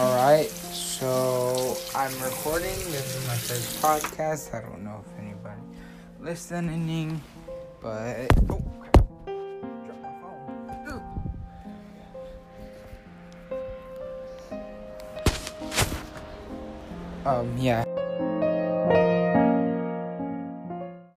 Alright, so I'm recording. This is my first podcast. I don't know if anybody listening, but. Oh, crap. My phone. Ooh. Um, yeah.